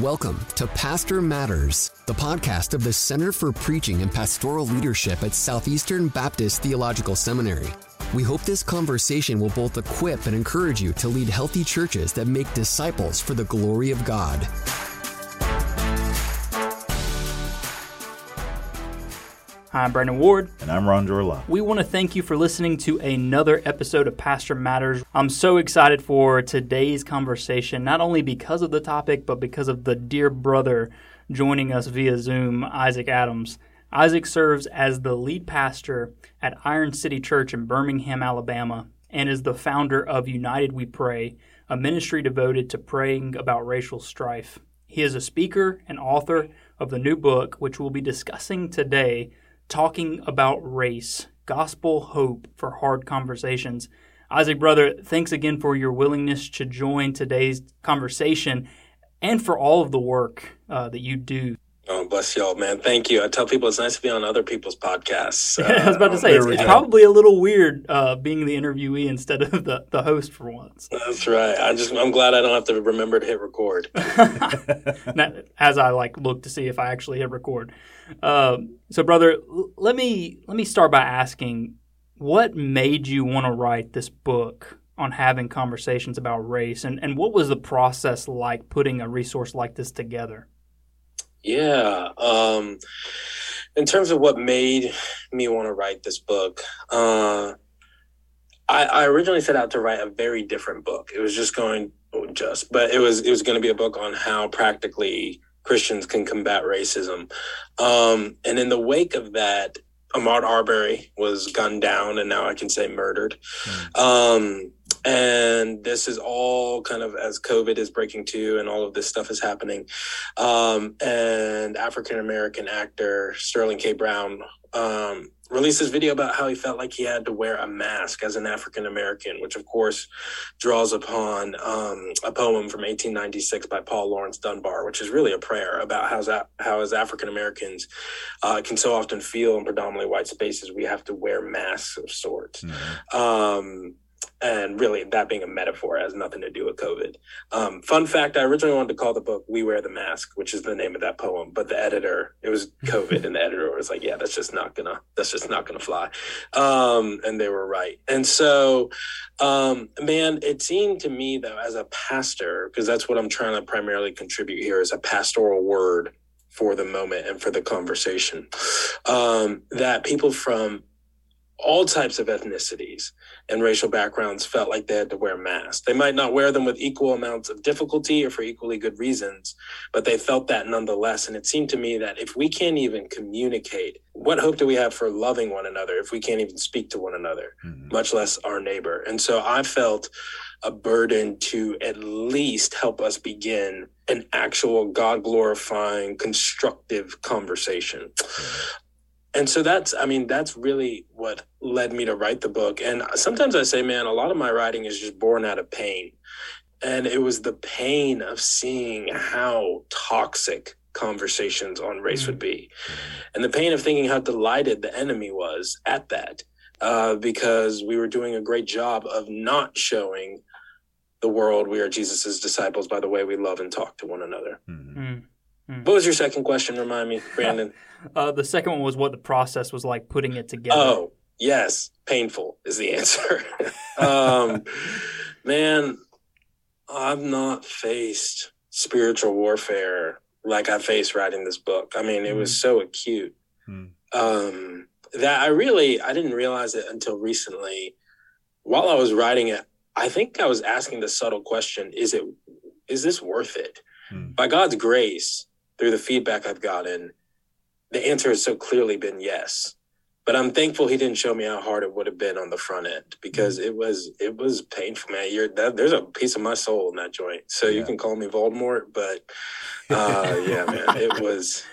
Welcome to Pastor Matters, the podcast of the Center for Preaching and Pastoral Leadership at Southeastern Baptist Theological Seminary. We hope this conversation will both equip and encourage you to lead healthy churches that make disciples for the glory of God. I'm Brandon Ward. And I'm Ronjour Locke. We want to thank you for listening to another episode of Pastor Matters. I'm so excited for today's conversation, not only because of the topic, but because of the dear brother joining us via Zoom, Isaac Adams. Isaac serves as the lead pastor at Iron City Church in Birmingham, Alabama, and is the founder of United We Pray, a ministry devoted to praying about racial strife. He is a speaker and author of the new book, which we'll be discussing today talking about race, gospel hope for hard conversations. Isaac, brother, thanks again for your willingness to join today's conversation and for all of the work uh, that you do. Oh, bless y'all, man. Thank you. I tell people it's nice to be on other people's podcasts. Uh, I was about to say, it's, it's probably a little weird uh, being the interviewee instead of the, the host for once. That's right. I just, I'm glad I don't have to remember to hit record. As I like look to see if I actually hit record. Um, so, brother, let me let me start by asking, what made you want to write this book on having conversations about race, and and what was the process like putting a resource like this together? Yeah. Um, in terms of what made me want to write this book, uh, I, I originally set out to write a very different book. It was just going just, but it was it was going to be a book on how practically Christians can combat racism. Um, and in the wake of that, Ahmaud Arbery was gunned down, and now I can say murdered. Mm. Um, and this is all kind of as COVID is breaking too, and all of this stuff is happening. Um, and African American actor Sterling K. Brown um, released this video about how he felt like he had to wear a mask as an African American, which of course draws upon um, a poem from 1896 by Paul Laurence Dunbar, which is really a prayer about how, how as African Americans uh, can so often feel in predominantly white spaces, we have to wear masks of sorts. Mm-hmm. Um, and really that being a metaphor has nothing to do with covid. Um, fun fact i originally wanted to call the book we wear the mask which is the name of that poem but the editor it was covid and the editor was like yeah that's just not gonna that's just not gonna fly. Um, and they were right. And so um, man it seemed to me though as a pastor because that's what i'm trying to primarily contribute here is a pastoral word for the moment and for the conversation. Um, that people from all types of ethnicities and racial backgrounds felt like they had to wear masks. They might not wear them with equal amounts of difficulty or for equally good reasons, but they felt that nonetheless. And it seemed to me that if we can't even communicate, what hope do we have for loving one another if we can't even speak to one another, mm-hmm. much less our neighbor? And so I felt a burden to at least help us begin an actual God glorifying, constructive conversation. And so that's i mean that's really what led me to write the book. And sometimes i say man a lot of my writing is just born out of pain. And it was the pain of seeing how toxic conversations on race mm-hmm. would be. And the pain of thinking how delighted the enemy was at that uh, because we were doing a great job of not showing the world we are jesus's disciples by the way we love and talk to one another. Mm-hmm. Mm-hmm. what was your second question remind me brandon Uh, the second one was what the process was like putting it together. Oh, yes. Painful is the answer. um, man, I've not faced spiritual warfare like I faced writing this book. I mean, it mm. was so acute. Mm. Um, that I really I didn't realize it until recently. While I was writing it, I think I was asking the subtle question: Is it is this worth it? Mm. By God's grace, through the feedback I've gotten, the answer has so clearly been yes. But I'm thankful he didn't show me how hard it would have been on the front end because it was it was painful, man. You're that, there's a piece of my soul in that joint. So yeah. you can call me Voldemort, but uh, yeah, man, it was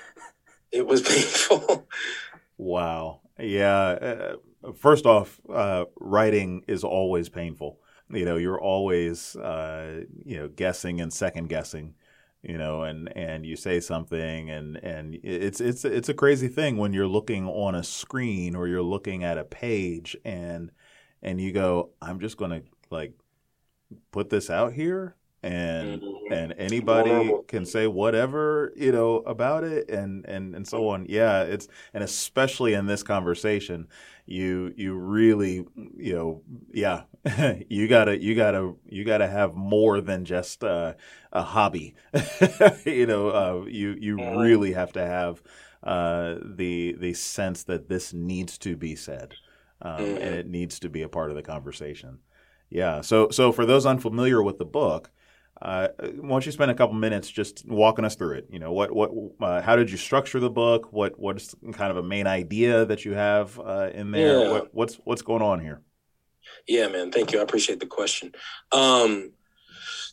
it was painful. Wow. Yeah. Uh, first off, uh, writing is always painful. You know, you're always uh, you know guessing and second guessing you know, and and you say something, and and it's it's it's a crazy thing when you're looking on a screen or you're looking at a page, and and you go, I'm just going to like put this out here, and Mhm. and anybody can say whatever you know about it and and and so on yeah it's and especially in this conversation you you really you know yeah you gotta you gotta you gotta have more than just uh, a hobby you know uh, you you Mhm. really have to have uh, the the sense that this needs to be said um, Mhm. and it needs to be a part of the conversation yeah so so for those unfamiliar with the book uh, why don't you spend a couple minutes just walking us through it? You know, what what uh, how did you structure the book? What what's kind of a main idea that you have uh, in there? Yeah. What, what's what's going on here? Yeah, man. Thank you. I appreciate the question. Um,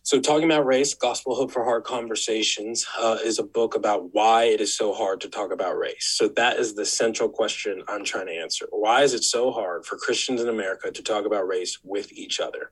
so, talking about race, Gospel Hope for Hard Conversations uh, is a book about why it is so hard to talk about race. So, that is the central question I'm trying to answer. Why is it so hard for Christians in America to talk about race with each other?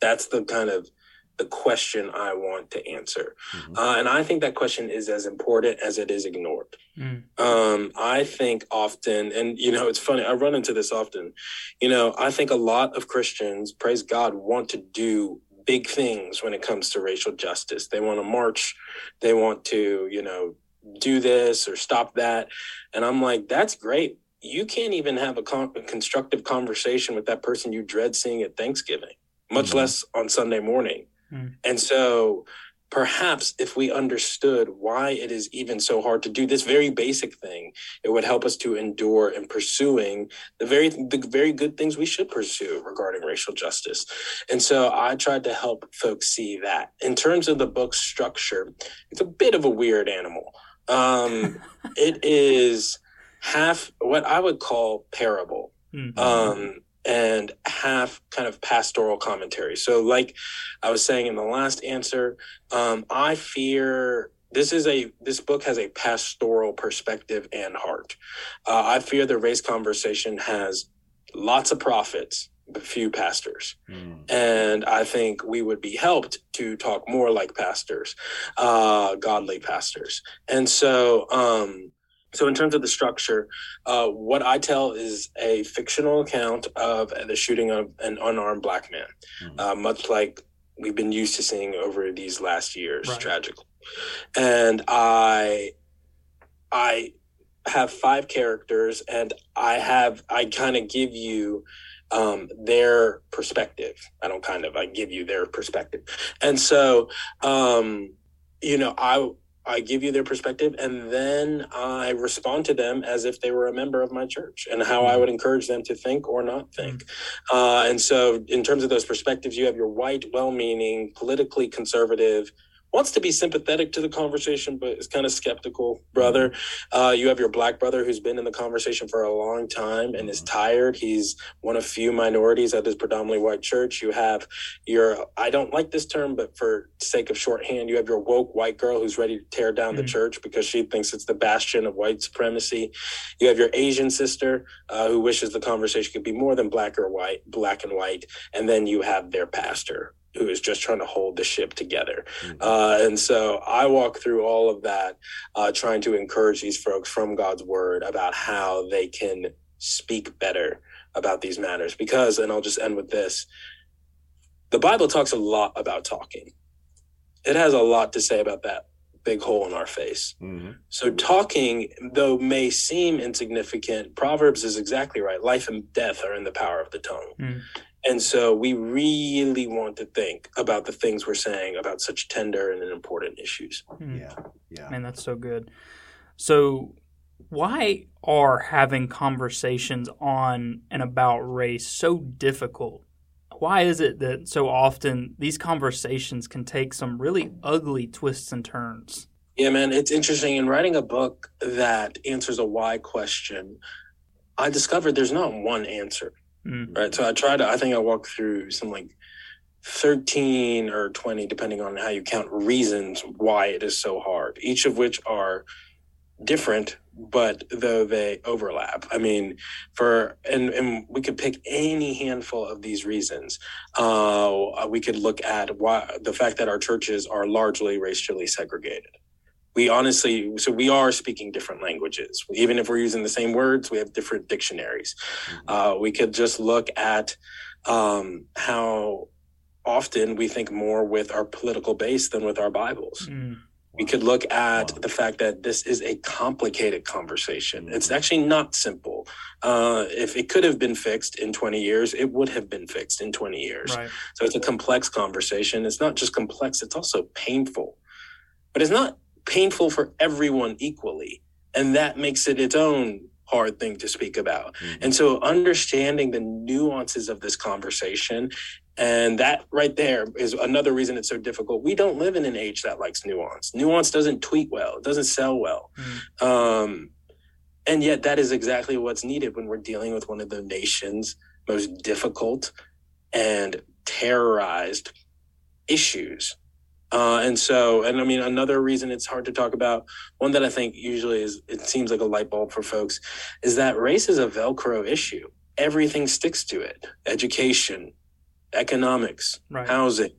That's the kind of the question I want to answer. Mhm. Uh, and I think that question is as important as it is ignored. Mm. Um, I think often, and you know, it's funny, I run into this often. You know, I think a lot of Christians, praise God, want to do big things when it comes to racial justice. They want to march, they want to, you know, do this or stop that. And I'm like, that's great. You can't even have a, con- a constructive conversation with that person you dread seeing at Thanksgiving, much Mhm. less on Sunday morning. Mm. And so perhaps if we understood why it is even so hard to do this very basic thing, it would help us to endure in pursuing the very the very good things we should pursue regarding racial justice. And so I tried to help folks see that. In terms of the book's structure, it's a bit of a weird animal. Um, it is half what I would call parable Mm. um, and half kind of pastoral commentary. So, like I was saying in the last answer, um, I fear this is a this book has a pastoral perspective and heart. Uh, I fear the race conversation has lots of prophets but few pastors Mm. and i think we would be helped to talk more like pastors uh godly pastors and so um so in terms of the structure uh what i tell is a fictional account of the shooting of an unarmed black man Mhm. uh, much like we've been used to seeing over these last years Right. tragically and i i have five characters and i have i kind of give you um, their perspective i don't kind of i give you their perspective and so um, you know i i give you their perspective and then i respond to them as if they were a member of my church and how i would encourage them to think or not think. Uh, and so in terms of those perspectives you have your white well-meaning politically conservative wants to be sympathetic to the conversation, but is kind of skeptical brother. Uh, you have your black brother who's been in the conversation for a long time and is tired. He's one of few minorities at this predominantly white church. You have your, I don't like this term, but for sake of shorthand, you have your woke white girl who's ready to tear down the Mhm. church because she thinks it's the bastion of white supremacy. You have your Asian sister uh, who wishes the conversation could be more than black or white, black and white. And then you have their pastor who is just trying to hold the ship together. Mhm. Uh, and so I walk through all of that, uh, trying to encourage these folks from God's word about how they can speak better about these matters. Because, and I'll just end with this the Bible talks a lot about talking, it has a lot to say about that big hole in our face. Mhm. So, talking, though may seem insignificant, Proverbs is exactly right. Life and death are in the power of the tongue. Mm. And so, we really want to think about the things we're saying about such tender and important issues. Mm. Yeah, yeah. Man, that's so good. So, why are having conversations on and about race so difficult? Why is it that so often these conversations can take some really ugly twists and turns? Yeah, man, it's interesting. In writing a book that answers a why question, I discovered there's not one answer. Mm. right? So I tried to, I think I walked through some like 13 or 20, depending on how you count, reasons why it is so hard, each of which are different, but though they overlap. I mean, for, and, and we could pick any handful of these reasons. Uh, we could look at why the fact that our churches are largely racially segregated. We honestly, so we are speaking different languages. Even if we're using the same words, we have different dictionaries. Uh, we could just look at um, how often we think more with our political base than with our Bibles. Mm. We could look at Wow. the fact that this is a complicated conversation. It's actually not simple. Uh, if it could have been fixed in 20 years, it would have been fixed in 20 years. Right. So it's a complex conversation. It's not just complex, it's also painful. But it's not painful for everyone equally. And that makes it its own hard thing to speak about. Mhm. And so understanding the nuances of this conversation and that right there is another reason it's so difficult. We don't live in an age that likes nuance. Nuance doesn't tweet well, it doesn't sell well. Mm. Um, and yet, that is exactly what's needed when we're dealing with one of the nation's most difficult and terrorized issues. Uh, and so, and I mean, another reason it's hard to talk about, one that I think usually is, it seems like a light bulb for folks, is that race is a Velcro issue. Everything sticks to it education, economics, Right. housing,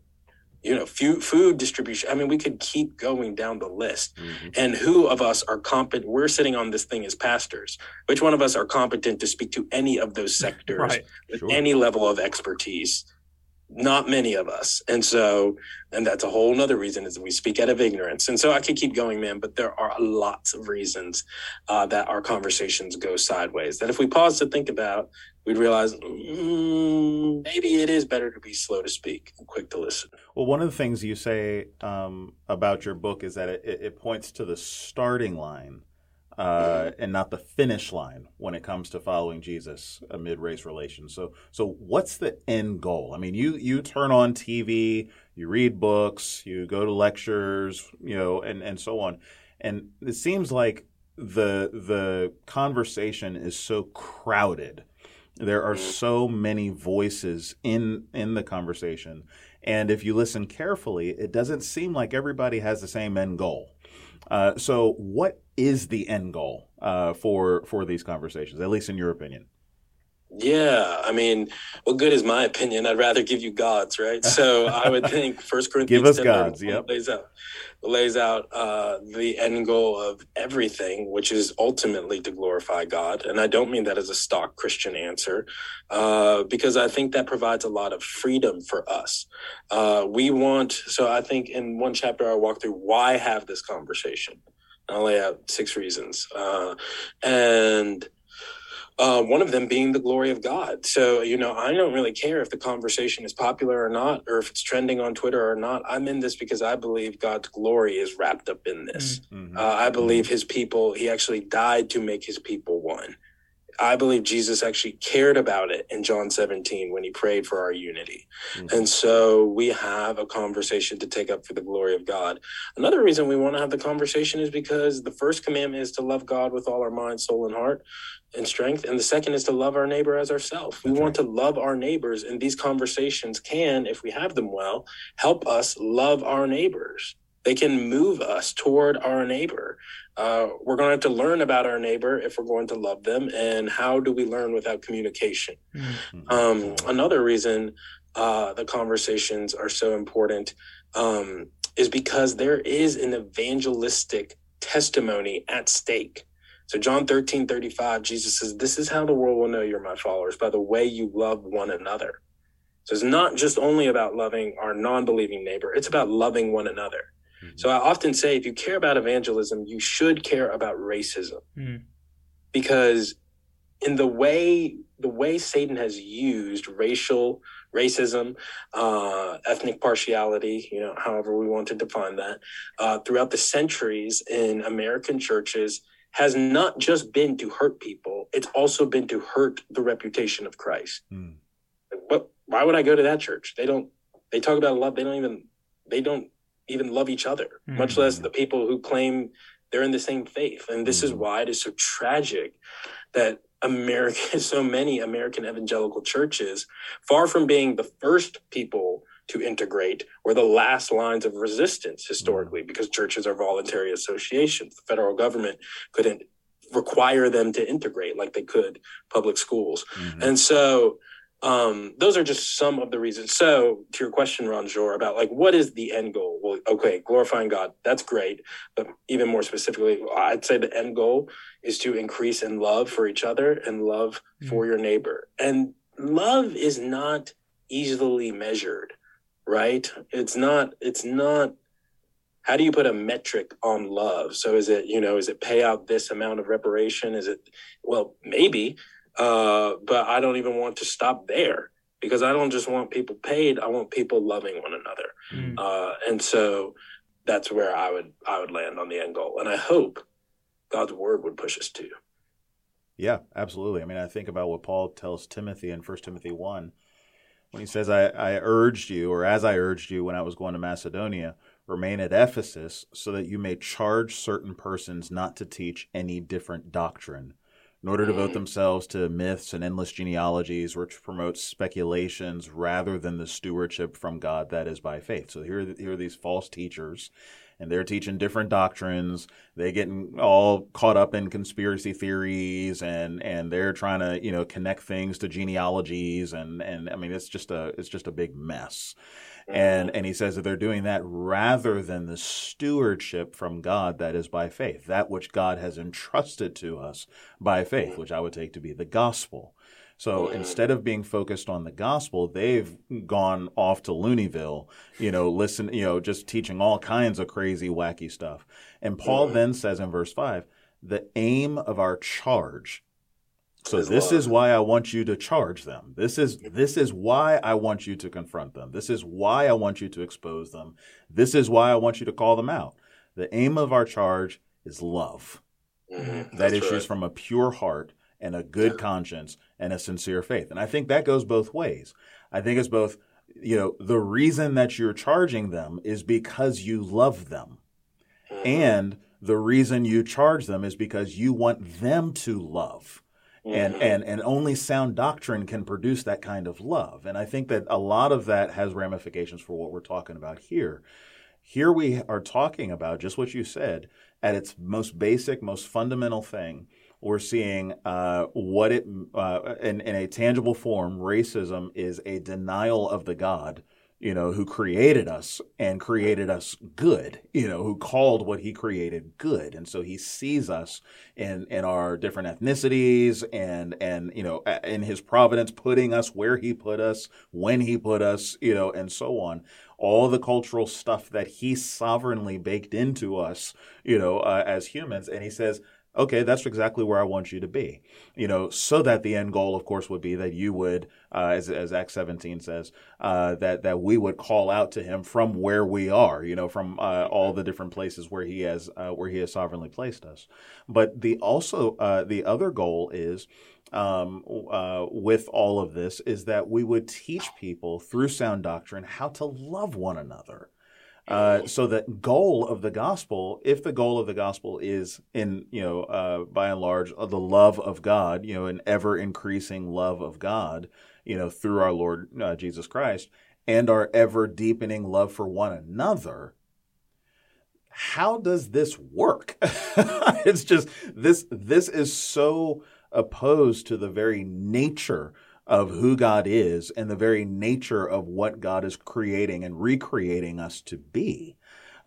you know, food, food distribution. I mean, we could keep going down the list Mhm. and who of us are competent we're sitting on this thing as pastors which one of us are competent to speak to any of those sectors Right. with Sure. any level of expertise not many of us. And so and that's a whole nother reason is we speak out of ignorance. And so i could keep going man but there are lots of reasons uh, that our conversations go sideways that if we pause to think about we'd realize mm, maybe it is better to be slow to speak and quick to listen. Well, one of the things you say um, about your book is that it, it it points to the starting line uh, and not the finish line when it comes to following Jesus amid race relations. So, so what's the end goal? I mean, you you turn on TV, you read books, you go to lectures, you know, and and so on, and it seems like the the conversation is so crowded. There are so many voices in in the conversation, and if you listen carefully, it doesn't seem like everybody has the same end goal. Uh, so, what is the end goal uh, for for these conversations, at least in your opinion? Yeah, I mean, what good is my opinion? I'd rather give you God's, right? So I would think First Corinthians us 10, God's, yep. lays out lays out uh, the end goal of everything, which is ultimately to glorify God. And I don't mean that as a stock Christian answer, uh, because I think that provides a lot of freedom for us. Uh, we want, so I think in one chapter I walk through why have this conversation. I'll lay out six reasons, uh, and uh, one of them being the glory of God. So, you know, I don't really care if the conversation is popular or not, or if it's trending on Twitter or not. I'm in this because I believe God's glory is wrapped up in this. Mhm. Uh, I believe his people, he actually died to make his people one. I believe Jesus actually cared about it in John 17 when he prayed for our unity. Mhm. And so we have a conversation to take up for the glory of God. Another reason we want to have the conversation is because the first commandment is to love God with all our mind, soul, and heart and strength. And the second is to love our neighbor as ourselves. We That's want to love our neighbors. And these conversations can, if we have them well, help us love our neighbors. They can move us toward our neighbor. Uh, we're going to have to learn about our neighbor if we're going to love them. And how do we learn without communication? Mm. Mhm. Um, another reason uh, the conversations are so important um, is because there is an evangelistic testimony at stake. So, John 13 35, Jesus says, This is how the world will know you're my followers by the way you love one another. So, it's not just only about loving our non believing neighbor, it's about loving one another. So, I often say, if you care about evangelism, you should care about racism Mm. because in the way the way Satan has used racial racism, uh, ethnic partiality, you know, however we want to define that, uh, throughout the centuries in American churches has not just been to hurt people; it's also been to hurt the reputation of Christ. Mm. But why would I go to that church? They don't. They talk about love. They don't even. They don't even love each other, much less Mhm. the people who claim they're in the same faith. And this is Mhm. why it is so tragic that America, so many American evangelical churches, far from being the first people to integrate, were the last lines of resistance historically because churches are voluntary associations. The federal government couldn't require them to integrate like they could public schools. Mhm. And so um, those are just some of the reasons. So to your question, Ronjour, about like what is the end goal? Well, okay, glorifying God, that's great. But even more specifically, I'd say the end goal is to increase in love for each other and love for your neighbor. And love is not easily measured. right? It's not, it's not, how do you put a metric on love? So is it, you know, is it pay out this amount of reparation? Is it, well, maybe, uh, but I don't even want to stop there because I don't just want people paid. I want people loving one another. Mm. Uh, and so that's where I would, I would land on the end goal. And I hope God's word would push us to. Yeah, absolutely. I mean, I think about what Paul tells Timothy in 1 Timothy 1 when he says, I, I urged you, or as I urged you when I was going to Macedonia, remain at Ephesus so that you may charge certain persons not to teach any different doctrine, nor to devote mm. themselves to myths and endless genealogies, which promote speculations rather than the stewardship from God that is by faith. So here, here are these false teachers and they're teaching different doctrines. They're getting all caught up in conspiracy theories and and they're trying to you know connect things to genealogies and and I mean it's just a it's just a big mess. And mm-hmm. and he says that they're doing that rather than the stewardship from God that is by faith, that which God has entrusted to us by faith, mm-hmm. which I would take to be the gospel. So instead of being focused on the gospel, they've gone off to Looneyville, you know, listen, you know, just teaching all kinds of crazy, wacky stuff. And Paul then says in verse 5 the aim of our charge. So this is why I want you to charge them. This is this is why I want you to confront them. This is why I want you to expose them. This is why I want you to call them out. The aim of our charge is love. Mm-hmm. That issues right. from a pure heart and a good conscience and a sincere faith. And I think that goes both ways. I think it's both, you know, the reason that you're charging them is because you love them. Mm-hmm. And the reason you charge them is because you want them to love. And, mm-hmm. and and only sound doctrine can produce that kind of love. And I think that a lot of that has ramifications for what we're talking about here. Here we are talking about just what you said at its most basic, most fundamental thing we're seeing uh, what it, uh, in, in a tangible form, racism is a denial of the God, you know, who created us and created us good, you know, who called what he created good. And so he sees us in, in our different ethnicities and, and, you know, in his providence, putting us where he put us, when he put us, you know, and so on all the cultural stuff that he sovereignly baked into us, you know, uh, as humans. And he says, okay, that's exactly where I want you to be. You know, so that the end goal, of course, would be that you would, uh, as, as Acts 17 says, uh, that, that we would call out to him from where we are, you know, from uh, all the different places where he has, uh, where he has sovereignly placed us. But the also, uh, the other goal is, um, uh, with all of this is that we would teach people through sound doctrine how to love one another. Uh, so the goal of the gospel, if the goal of the gospel is in, you know, uh, by and large, uh, the love of God, you know, an ever increasing love of God, you know, through our Lord uh, Jesus Christ, and our ever deepening love for one another, how does this work? it's just this. This is so opposed to the very nature of who God is and the very nature of what God is creating and recreating us to be.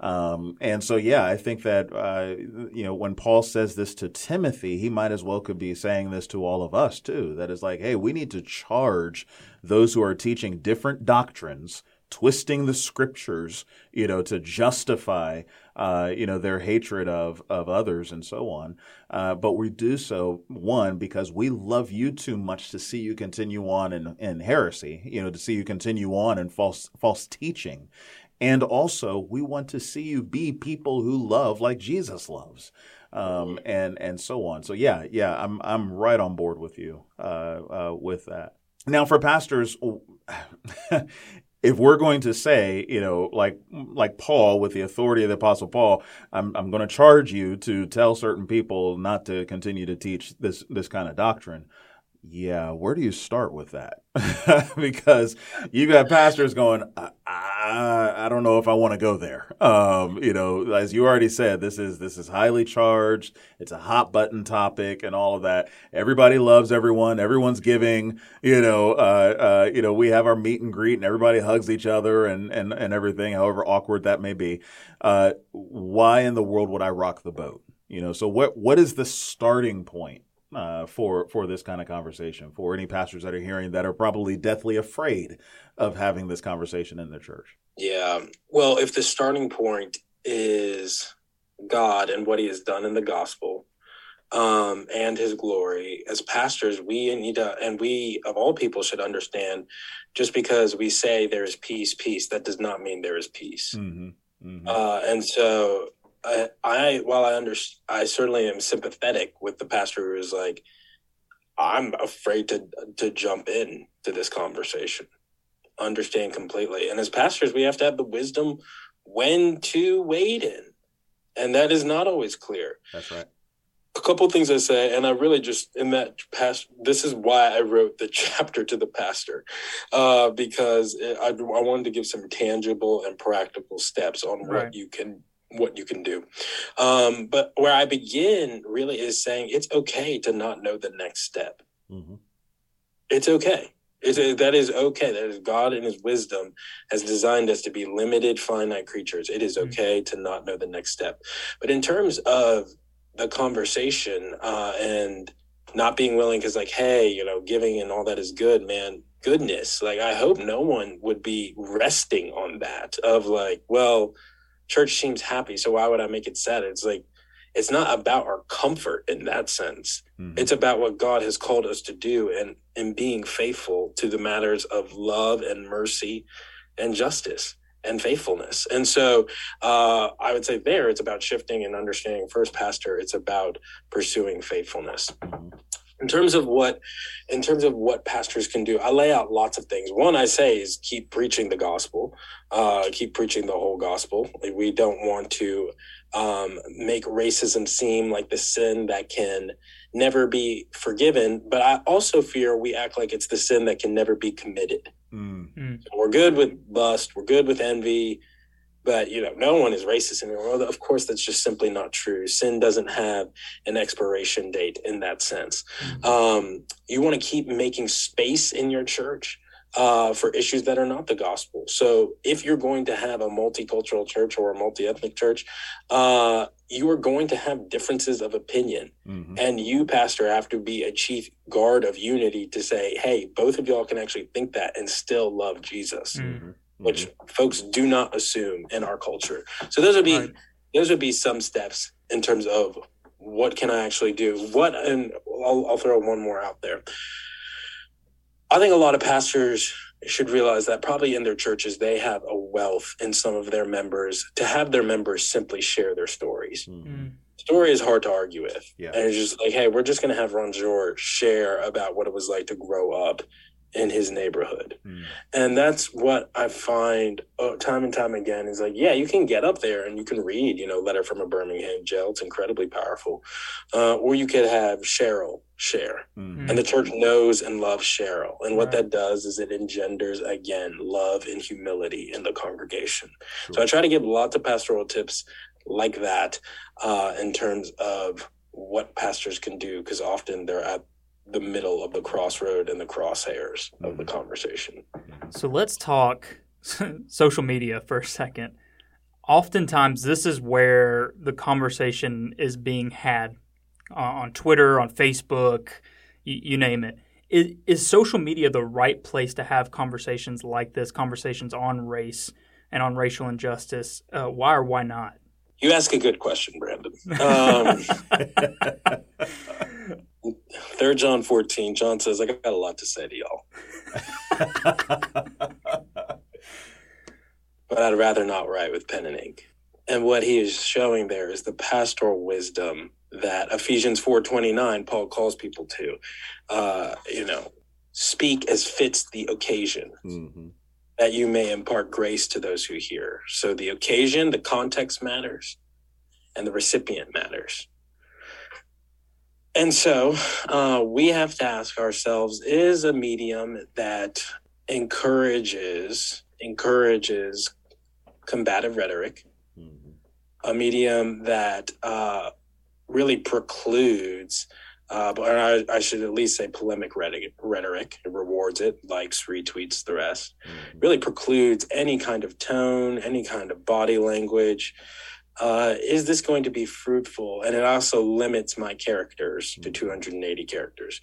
Um, and so, yeah, I think that, uh, you know, when Paul says this to Timothy, he might as well could be saying this to all of us too. That is like, hey, we need to charge those who are teaching different doctrines twisting the scriptures, you know, to justify, uh, you know, their hatred of of others and so on. Uh, but we do so one because we love you too much to see you continue on in, in heresy, you know, to see you continue on in false false teaching, and also we want to see you be people who love like Jesus loves. Um, and and so on. So yeah, yeah, I'm I'm right on board with you uh, uh with that. Now, for pastors, if we're going to say, you know, like like Paul with the authority of the apostle Paul, I'm I'm going to charge you to tell certain people not to continue to teach this this kind of doctrine. Yeah, where do you start with that? because you've got pastors going, I, I, I, don't know if I want to go there. Um, you know, as you already said, this is this is highly charged. It's a hot button topic and all of that. Everybody loves everyone. Everyone's giving. You know, uh, uh, you know, we have our meet and greet and everybody hugs each other and and and everything, however awkward that may be. Uh, why in the world would I rock the boat? You know, so what what is the starting point uh, for for this kind of conversation for any pastors that are hearing that are probably deathly afraid of having this conversation in their church? Yeah. Well, if the starting point is God and what He has done in the gospel, um, and his glory. As pastors, we need to, and we of all people should understand just because we say there is peace, peace, that does not mean there is peace. Mm-hmm. Mm-hmm. Uh, and so I, I, while I under, I certainly am sympathetic with the pastor who is like, I'm afraid to to jump in to this conversation. Understand completely. And as pastors, we have to have the wisdom when to wade in. And that is not always clear. That's right a couple things I say, and I really just in that past. This is why I wrote the chapter to the pastor, uh, because I, I wanted to give some tangible and practical steps on right. what you can what you can do. Um, but where I begin really is saying it's okay to not know the next step. Mm-hmm. It's okay. It's, that is okay. That is God in His wisdom has designed us to be limited, finite creatures. It is mm-hmm. okay mm-hmm. to not know the next step. But in terms of the conversation uh, and not being willing because like hey you know giving and all that is good man goodness like i hope no one would be resting on that of like well church seems happy so why would i make it sad it's like it's not about our comfort in that sense mm-hmm. it's about what god has called us to do and and being faithful to the matters of love and mercy and justice and faithfulness. And so uh, I would say there it's about shifting and understanding first pastor, it's about pursuing faithfulness. In terms of what in terms of what pastors can do, I lay out lots of things. One I say is keep preaching the gospel, uh, keep preaching the whole gospel. We don't want to um, make racism seem like the sin that can never be forgiven. But I also fear we act like it's the sin that can never be committed. Mm. So we're good with lust, we're good with envy, but you know, no one is racist in the world. Of course, that's just simply not true. Sin doesn't have an expiration date in that sense. Mm. Um, you want to keep making space in your church uh, for issues that are not the gospel. So if you're going to have a multicultural church or a multi-ethnic church, uh, you are going to have differences of opinion. Mm-hmm. And you, pastor, have to be a chief guard of unity to say, hey, both of y'all can actually think that and still love Jesus. Mm-hmm. Which mm-hmm. folks do not assume in our culture. So those would be right. those would be some steps in terms of what can I actually do? What and I'll, I'll throw one more out there I think a lot of pastors should realize that probably in their churches they have a wealth in some of their members to have their members simply share their stories. Mm. Story is hard to argue with. Yeah. And it's just like, hey, we're just going to have Ronjour share about what it was like to grow up in his neighborhood. Mm. And that's what I find uh, time and time again is like, yeah, you can get up there and you can read, you know, Letter from a Birmingham Jail. It's incredibly powerful. Uh, or you could have Cheryl share. Mm. And the church knows and loves Cheryl. And what right. that does is it engenders, again, love and humility in the congregation. Sure. So I try to give lots of pastoral tips like that uh, in terms of what pastors can do, because often they're at the middle of the crossroad and the crosshairs of the mm-hmm. conversation. So let's talk social media for a second. Oftentimes, this is where the conversation is being had uh, on Twitter, on Facebook, you, you name it. Is, is social media the right place to have conversations like this, conversations on race and on racial injustice? Uh, why or why not? You ask a good question, Brandon. Um, Third John 14, John says, I got a lot to say to y'all. but I'd rather not write with pen and ink. And what he is showing there is the pastoral wisdom that Ephesians 4:29 Paul calls people to. Uh, you know, speak as fits the occasion. Mm-hmm. That you may impart grace to those who hear. So the occasion, the context matters, and the recipient matters. And so uh, we have to ask ourselves: Is a medium that encourages encourages combative rhetoric, mm-hmm. a medium that uh, really precludes, uh, but I, I, should at least say polemic rhetoric, rhetoric. It rewards it, likes, retweets the rest. Mm-hmm. Really precludes any kind of tone, any kind of body language. Uh, is this going to be fruitful? And it also limits my characters to 280 characters.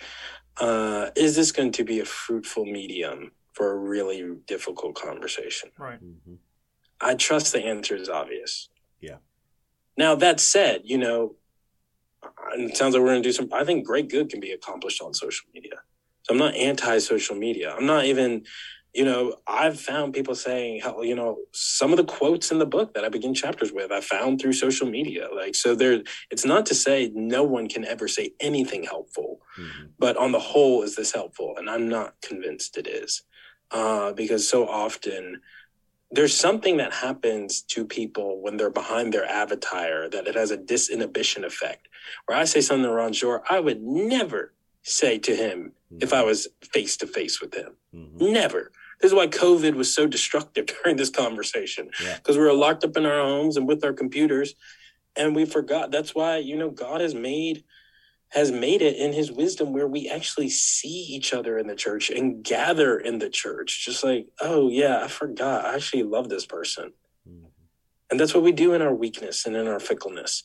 Uh, is this going to be a fruitful medium for a really difficult conversation? Right. Mhm. I trust the answer is obvious. Yeah. Now that said, you know, and it sounds like we're going to do some. I think great good can be accomplished on social media. So I'm not anti-social media. I'm not even, you know, I've found people saying, how, you know, some of the quotes in the book that I begin chapters with, I found through social media. Like, so there, it's not to say no one can ever say anything helpful, Mhm. but on the whole, is this helpful? And I'm not convinced it is, uh, because so often there's something that happens to people when they're behind their avatar that it has a disinhibition effect. Where I say something to Ronjour, I would never say to him if I was face to face with him. Mhm. Never. This is why COVID was so destructive during this conversation Yeah. because we were locked up in our homes and with our computers, and we forgot. That's why you know God has made has made it in His wisdom where we actually see each other in the church and gather in the church. Just like, oh yeah, I forgot. I actually love this person. Mhm. And that's what we do in our weakness and in our fickleness.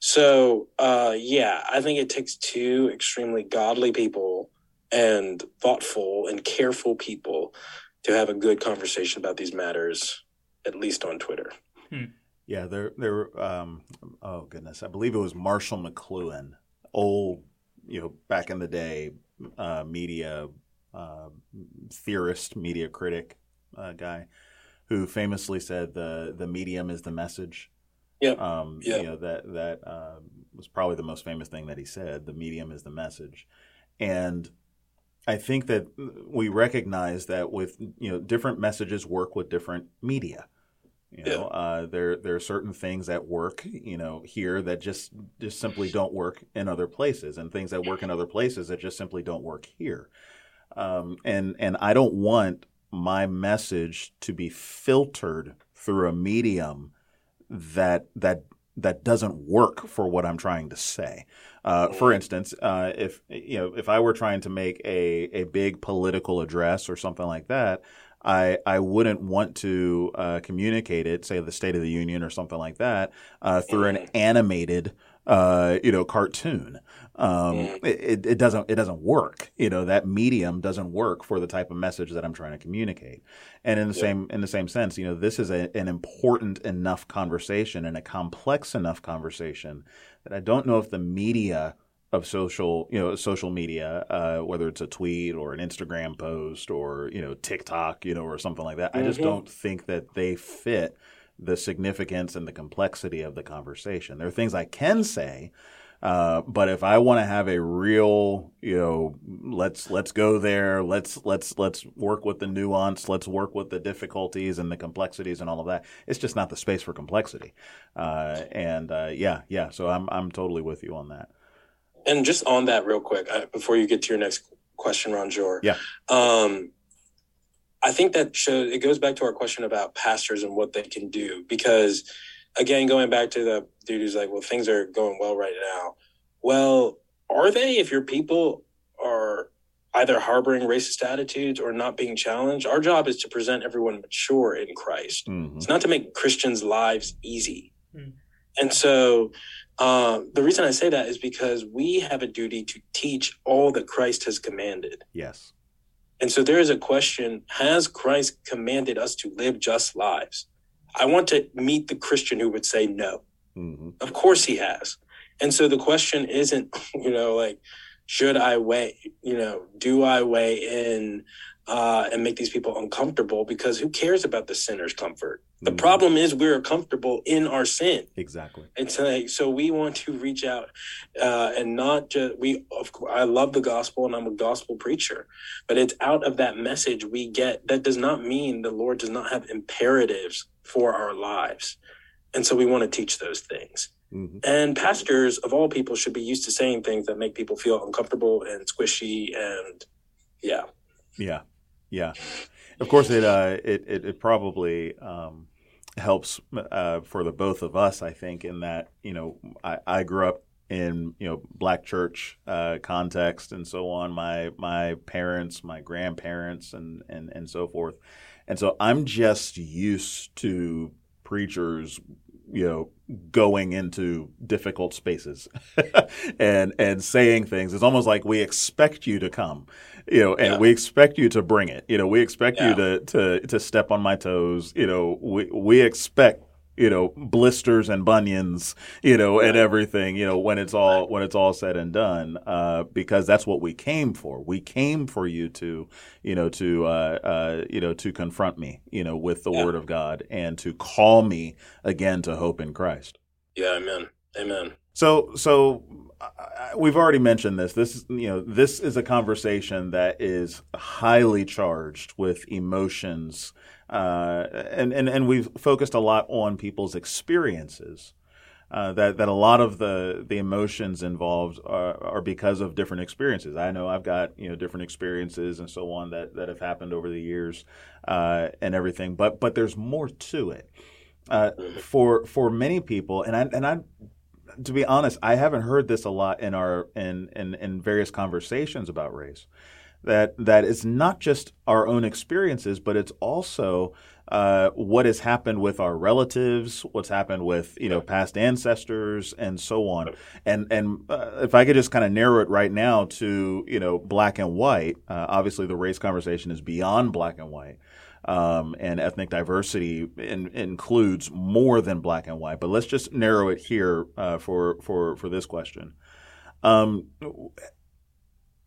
So, uh, yeah, I think it takes two extremely godly people and thoughtful and careful people to have a good conversation about these matters, at least on Twitter. Yeah, there, there. Um, oh goodness, I believe it was Marshall McLuhan, old, you know, back in the day, uh, media uh, theorist, media critic uh, guy, who famously said the the medium is the message. Yeah. Um, Yep. You know that that uh, was probably the most famous thing that he said. The medium is the message, and I think that we recognize that with you know different messages work with different media. You know, uh, there there are certain things that work, you know, here that just just simply don't work in other places, and things that work in other places that just simply don't work here. Um, and and I don't want my message to be filtered through a medium that that that doesn't work for what I'm trying to say. Uh, for instance, uh, if you know if I were trying to make a a big political address or something like that, I I wouldn't want to uh, communicate it, say the State of the Union or something like that, uh, through an animated uh, you know cartoon. Um, it, it- it doesn't it doesn't work. You know that medium doesn't work for the type of message that I'm trying to communicate. And in the same in the same sense, you know, this is a, an important enough conversation and a complex enough conversation that I don't know if the media of social, you know, social media, uh, whether it's a tweet or an Instagram post or you know TikTok, you know, or something like that. I just Mhm. don't think that they fit the significance and the complexity of the conversation. There are things I can say, uh, but if I want to have a real, you know, let's let's go there, let's let's let's work with the nuance, let's work with the difficulties and the complexities and all of that. It's just not the space for complexity. Uh, and uh, yeah, yeah. So I'm I'm totally with you on that. And just on that, real quick, uh, before you get to your next question, Ronjour. Yeah. Um, I think that shows it goes back to our question about pastors and what they can do. Because again, going back to the dude who's like, well, things are going well right now. Well, are they if your people are either harboring racist attitudes or not being challenged? Our job is to present everyone mature in Christ. Mhm. It's not to make Christians' lives easy. Hmm. And so uh, the reason I say that is because we have a duty to teach all that Christ has commanded. Yes. And so there is a question Has Christ commanded us to live just lives? I want to meet the Christian who would say no. hmm Of course he has. And so the question isn't, you know, like, should I weigh, you know, do I weigh in uh, and make these people uncomfortable? Because who cares about the sinner's comfort? The Mhm. problem is we're comfortable in our sin. Exactly. It's like so we want to reach out uh, and not just we. Of course, I love the gospel and I'm a gospel preacher, but it's out of that message we get. That does not mean the Lord does not have imperatives for our lives, and so we want to teach those things. hmm And pastors of all people should be used to saying things that make people feel uncomfortable and squishy and yeah. Yeah, yeah. Of course, it uh, it, it it probably um, helps uh, for the both of us. I think in that you know I, I grew up in you know black church uh, context and so on. My my parents, my grandparents, and and and so forth. And so I'm just used to preachers you know going into difficult spaces and and saying things. It's almost like we expect you to come, you know, and yeah. we expect you to bring it. You know, we expect yeah. you to to to step on my toes. You know, we we expect you know blisters and bunions you know and everything you know when it's all when it's all said and done uh, because that's what we came for. We came for you to you know to uh, uh, you know to confront me you know with the yeah. word of god and to call me again to hope in christ. Yeah amen. Amen. So so we've already mentioned this. This you know this is a conversation that is highly charged with emotions uh, and, and, and we've focused a lot on people's experiences. Uh, that that a lot of the the emotions involved are, are, because of different experiences. I know I've got you know different experiences and so on that that have happened over the years uh, and everything. But but there's more to it. Uh, for for many people, and I and I to be honest, I haven't heard this a lot in our in in, in various conversations about race that that it's not just our own experiences, but it's also uh, what has happened with our relatives, what's happened with you know past ancestors, and so on. And and uh, if I could just kind of narrow it right now to you know black and white, uh, obviously the race conversation is beyond black and white. Um, and ethnic diversity in, includes more than black and white. But let's just narrow it here uh, for for for this question. Um,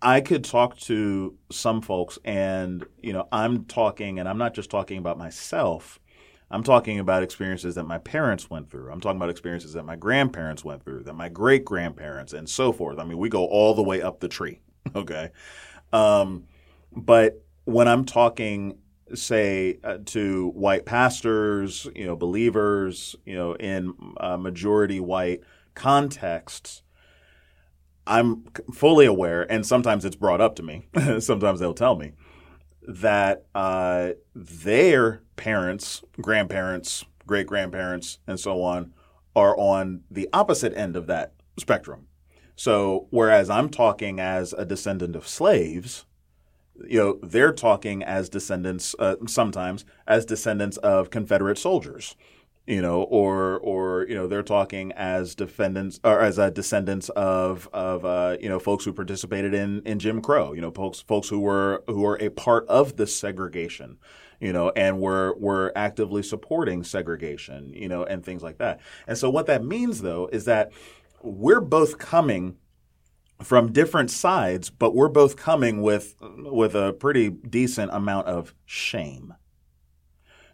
I could talk to some folks, and you know, I'm talking, and I'm not just talking about myself. I'm talking about experiences that my parents went through. I'm talking about experiences that my grandparents went through, that my great grandparents, and so forth. I mean, we go all the way up the tree. Okay, um, but when I'm talking, say, uh, to white pastors, you know, believers, you know, in uh, majority white contexts, I'm fully aware, and sometimes it's brought up to me. sometimes they'll tell me that uh, their parents, grandparents, great grandparents, and so on are on the opposite end of that spectrum. So, whereas I'm talking as a descendant of slaves, you know, they're talking as descendants, uh, sometimes as descendants of Confederate soldiers you know, or or you know, they're talking as defendants or as uh, descendants of of uh, you know folks who participated in in Jim Crow, you know, folks folks who were who were a part of the segregation, you know, and were were actively supporting segregation, you know, and things like that. And so what that means though is that we're both coming from different sides, but we're both coming with with a pretty decent amount of shame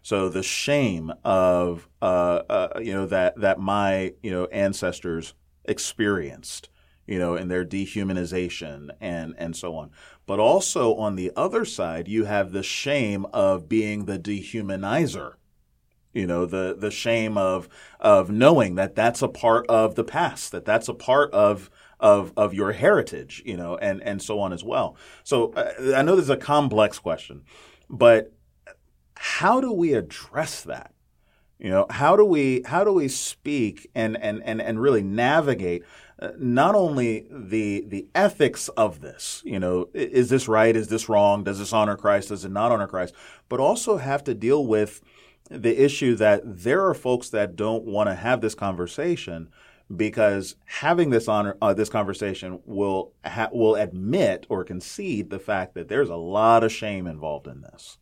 so the shame of uh, uh, you know that that my you know ancestors experienced, you know, in their dehumanization and and so on. But also on the other side, you have the shame of being the dehumanizer. You know, the the shame of of knowing that that's a part of the past, that that's a part of of of your heritage, you know, and and so on as well. So uh, I know this is a complex question, but how do we address that? You know, how do we how do we speak and and and, and really navigate uh, not only the the ethics of this, you know, is this right? Is this wrong? Does this honor Christ? Does it not honor Christ? But also have to deal with the issue that there are folks that don't want to have this conversation because having this honor uh, this conversation will ha- will admit or concede the fact that there's a lot of shame involved in this.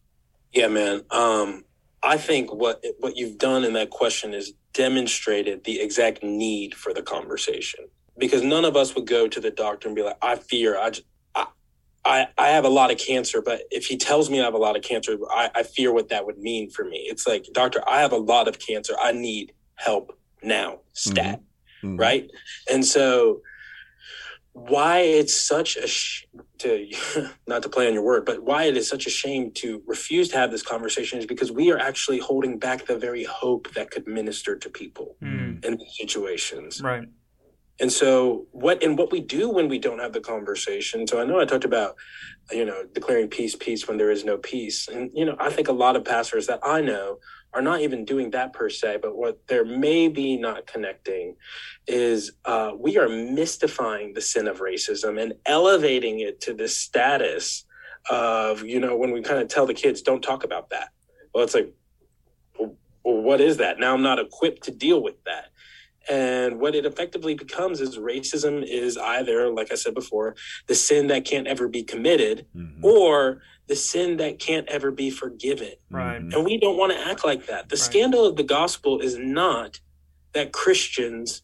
Yeah, man. Um, I think what what you've done in that question is demonstrated the exact need for the conversation because none of us would go to the doctor and be like, "I fear, I, just, I, I, I have a lot of cancer." But if he tells me I have a lot of cancer, I, I fear what that would mean for me. It's like, doctor, I have a lot of cancer. I need help now, stat, mm-hmm. Mm-hmm. right? And so why it's such a sh- to not to play on your word, but why it is such a shame to refuse to have this conversation is because we are actually holding back the very hope that could minister to people mm. in these situations. Right. And so what and what we do when we don't have the conversation. So I know I talked about, you know, declaring peace, peace when there is no peace. And you know, I think a lot of pastors that I know are not even doing that per se, but what they're maybe not connecting is uh, we are mystifying the sin of racism and elevating it to the status of, you know, when we kind of tell the kids, don't talk about that. Well, it's like, well, what is that? Now I'm not equipped to deal with that. And what it effectively becomes is racism is either, like I said before, the sin that can't ever be committed mm-hmm. or the sin that can't ever be forgiven. Right. And we don't want to act like that. The right. scandal of the gospel is not that Christians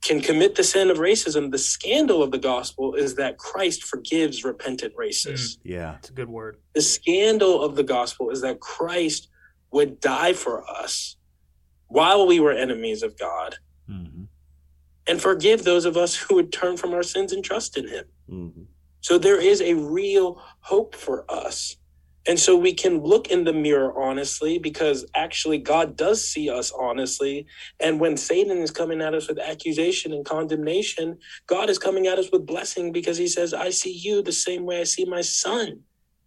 can commit the sin of racism. The scandal of the gospel is that Christ forgives repentant racists. Mm. Yeah. It's a good word. The scandal of the gospel is that Christ would die for us while we were enemies of God mm-hmm. and forgive those of us who would turn from our sins and trust in him. Mm-hmm. So there is a real hope for us. And so we can look in the mirror honestly because actually God does see us honestly. And when Satan is coming at us with accusation and condemnation, God is coming at us with blessing because he says, I see you the same way I see my son.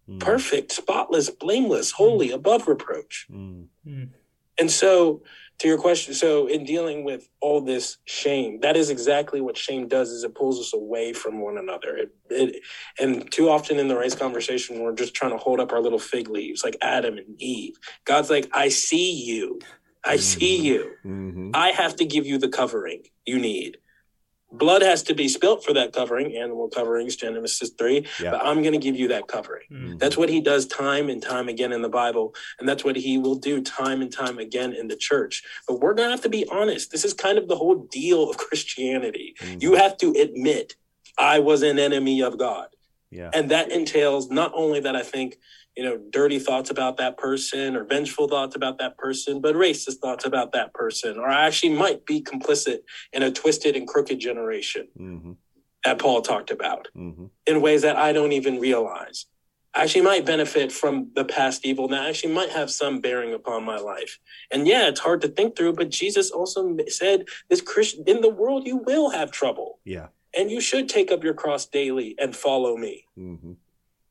Mm. Perfect, spotless, blameless, holy, mm. above reproach. Mm. And so to your question so in dealing with all this shame that is exactly what shame does is it pulls us away from one another. It, it, and too often in the race conversation we're just trying to hold up our little fig leaves like adam and eve. God's like i see you. I mm-hmm. see you. Mm-hmm. i have to give you the covering you need blood has to be spilt for that covering animal coverings genesis 3 yeah. but i'm going to give you that covering mm-hmm. that's what he does time and time again in the bible and that's what he will do time and time again in the church but we're going to have to be honest this is kind of the whole deal of christianity mm-hmm. you have to admit i was an enemy of god yeah. and that entails not only that i think you know, dirty thoughts about that person or vengeful thoughts about that person, but racist thoughts about that person, or I actually might be complicit in a twisted and crooked generation mm-hmm. that Paul talked about mm-hmm. in ways that I don't even realize. I actually might benefit from the past evil that actually might have some bearing upon my life. And yeah, it's hard to think through, but Jesus also said, this Christian in the world you will have trouble. Yeah. And you should take up your cross daily and follow me. Mm-hmm.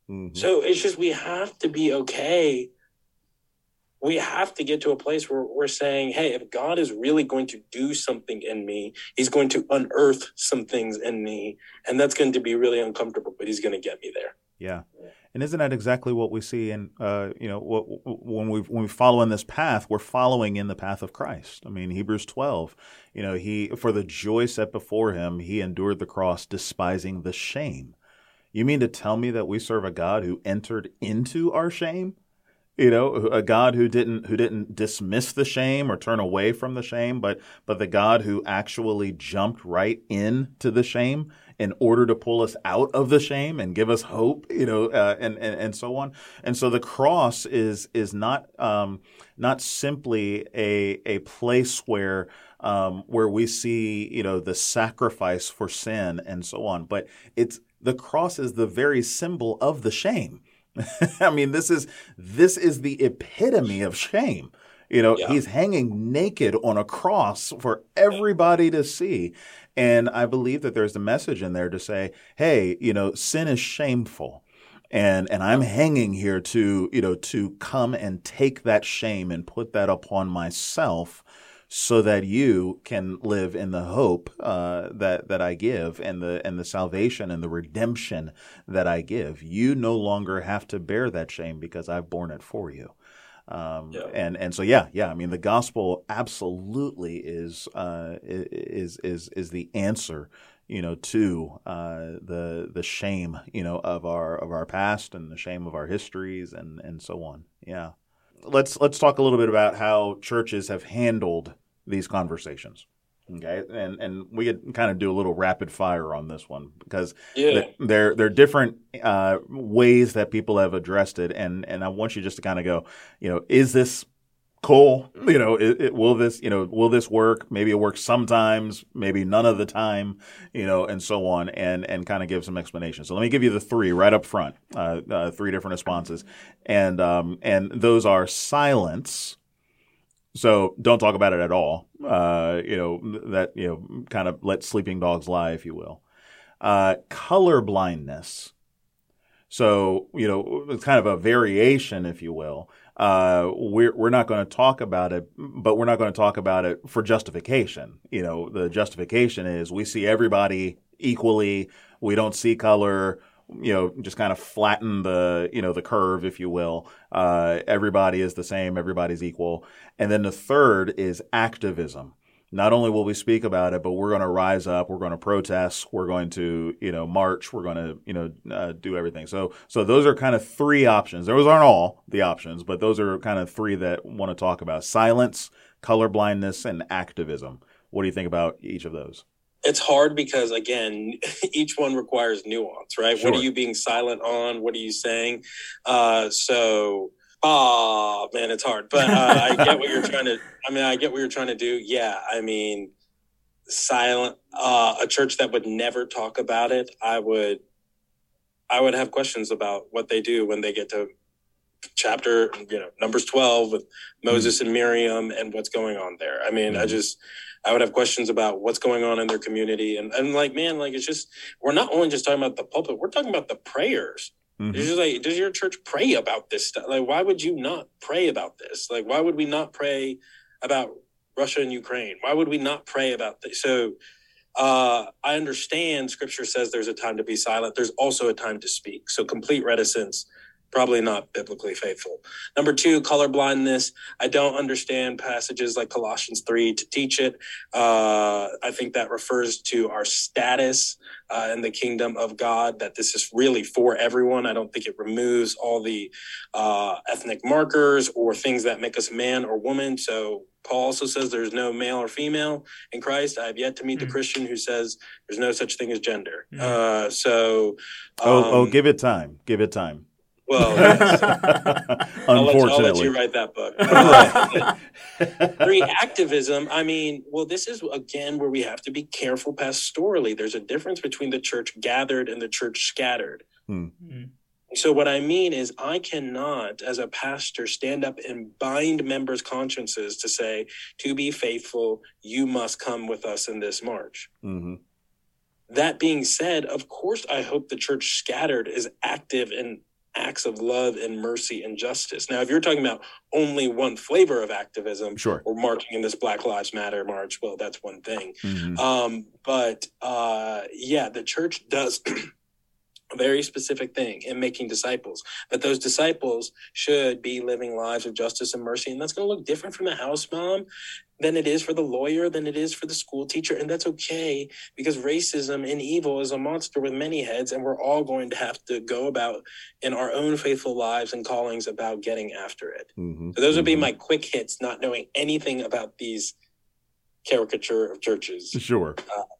Mm-hmm. So it's just we have to be okay. We have to get to a place where we're saying, hey, if God is really going to do something in me, he's going to unearth some things in me. And that's going to be really uncomfortable, but he's going to get me there. Yeah. And isn't that exactly what we see in, uh, you know, what, when we when we follow in this path, we're following in the path of Christ. I mean, Hebrews 12, you know, he for the joy set before him, he endured the cross, despising the shame you mean to tell me that we serve a God who entered into our shame? You know, a God who didn't who didn't dismiss the shame or turn away from the shame, but but the God who actually jumped right into the shame in order to pull us out of the shame and give us hope, you know, uh, and, and and so on. And so the cross is is not um, not simply a a place where um, where we see you know the sacrifice for sin and so on, but it's the cross is the very symbol of the shame. I mean, this is this is the epitome of shame. You know, yeah. he's hanging naked on a cross for everybody to see. And I believe that there's a message in there to say, hey, you know, sin is shameful. And and I'm hanging here to, you know, to come and take that shame and put that upon myself so that you can live in the hope uh, that that I give and the and the salvation and the redemption that I give. You no longer have to bear that shame because I've borne it for you. Um, yeah. And and so yeah yeah I mean the gospel absolutely is uh, is is is the answer you know to uh, the the shame you know of our of our past and the shame of our histories and and so on yeah let's let's talk a little bit about how churches have handled these conversations. Okay, and and we could kind of do a little rapid fire on this one because yeah. there there are different uh, ways that people have addressed it, and and I want you just to kind of go, you know, is this cool? You know, it, it, will this you know will this work? Maybe it works sometimes, maybe none of the time, you know, and so on, and and kind of give some explanation. So let me give you the three right up front, uh, uh, three different responses, and um, and those are silence so don't talk about it at all. Uh, you know that you know kind of let sleeping dogs lie, if you will. Uh, color blindness. So you know it's kind of a variation, if you will. Uh, we're we're not going to talk about it, but we're not going to talk about it for justification. You know, the justification is we see everybody equally. We don't see color you know, just kind of flatten the, you know, the curve, if you will. Uh, everybody is the same, everybody's equal. And then the third is activism. Not only will we speak about it, but we're going to rise up. We're going to protest. We're going to, you know, march. We're going to, you know, uh, do everything. So, so those are kind of three options. Those aren't all the options, but those are kind of three that want to talk about: silence, colorblindness, and activism. What do you think about each of those? It's hard because again each one requires nuance right? Sure. what are you being silent on? What are you saying? Uh so oh man it's hard. But uh, i get what you're trying to i mean i get what you're trying to do. Yeah i mean silent uh a church that would never talk about it i would i would have questions about what they do when they get to chapter you know numbers 12 with moses and miriam and what's going on there. I mean i Mhm. just I would have questions about what's going on in their community. And, and like, man, like, it's just, we're not only just talking about the pulpit, we're talking about the prayers. Mhm. It's just like, does your church pray about this stuff? Like, why would you not pray about this? Like, why would we not pray about Russia and Ukraine? Why would we not pray about this? So, uh, I understand scripture says there's a time to be silent. There's also a time to speak. So, complete reticence, probably not biblically faithful. Number two, colorblindness. I don't understand passages like Colossians 3 to teach it. Uh, I think that refers to our status uh, in the kingdom of God, that this is really for everyone. I don't think it removes all the uh, ethnic markers or things that make us man or woman. So Paul also says there's no male or female in Christ. I have yet to meet the Mm. Christian who says there's no such thing as gender. Mm. Uh, so, oh, oh, um, give it time. Give it time. Well, yes. I'll let, I'll let you write that book. Right. Three, activism. I mean, well, this is again where we have to be careful pastorally. There's a difference between the church gathered and the church scattered. Mm. So, what I mean is, I cannot, as a pastor, stand up and bind members' consciences to say, to be faithful, you must come with us in this march. hmm That being said, of course, I hope the church scattered is active in acts of love and mercy and justice. Now, if you're talking about only one flavor of activism, Sure. or marching in this Black Lives Matter march, well, that's one thing. hmm Um, but uh, yeah, the church does very specific thing in making disciples. But those disciples should be living lives of justice and mercy, and that's going to look different from the house mom than it is for the lawyer, than it is for the school teacher, and that's okay because racism and evil is a monster with many heads, and we're all going to have to go about in our own faithful lives and callings about getting after it. hmm So those would be my quick hits, not knowing anything about these caricature of churches. Sure.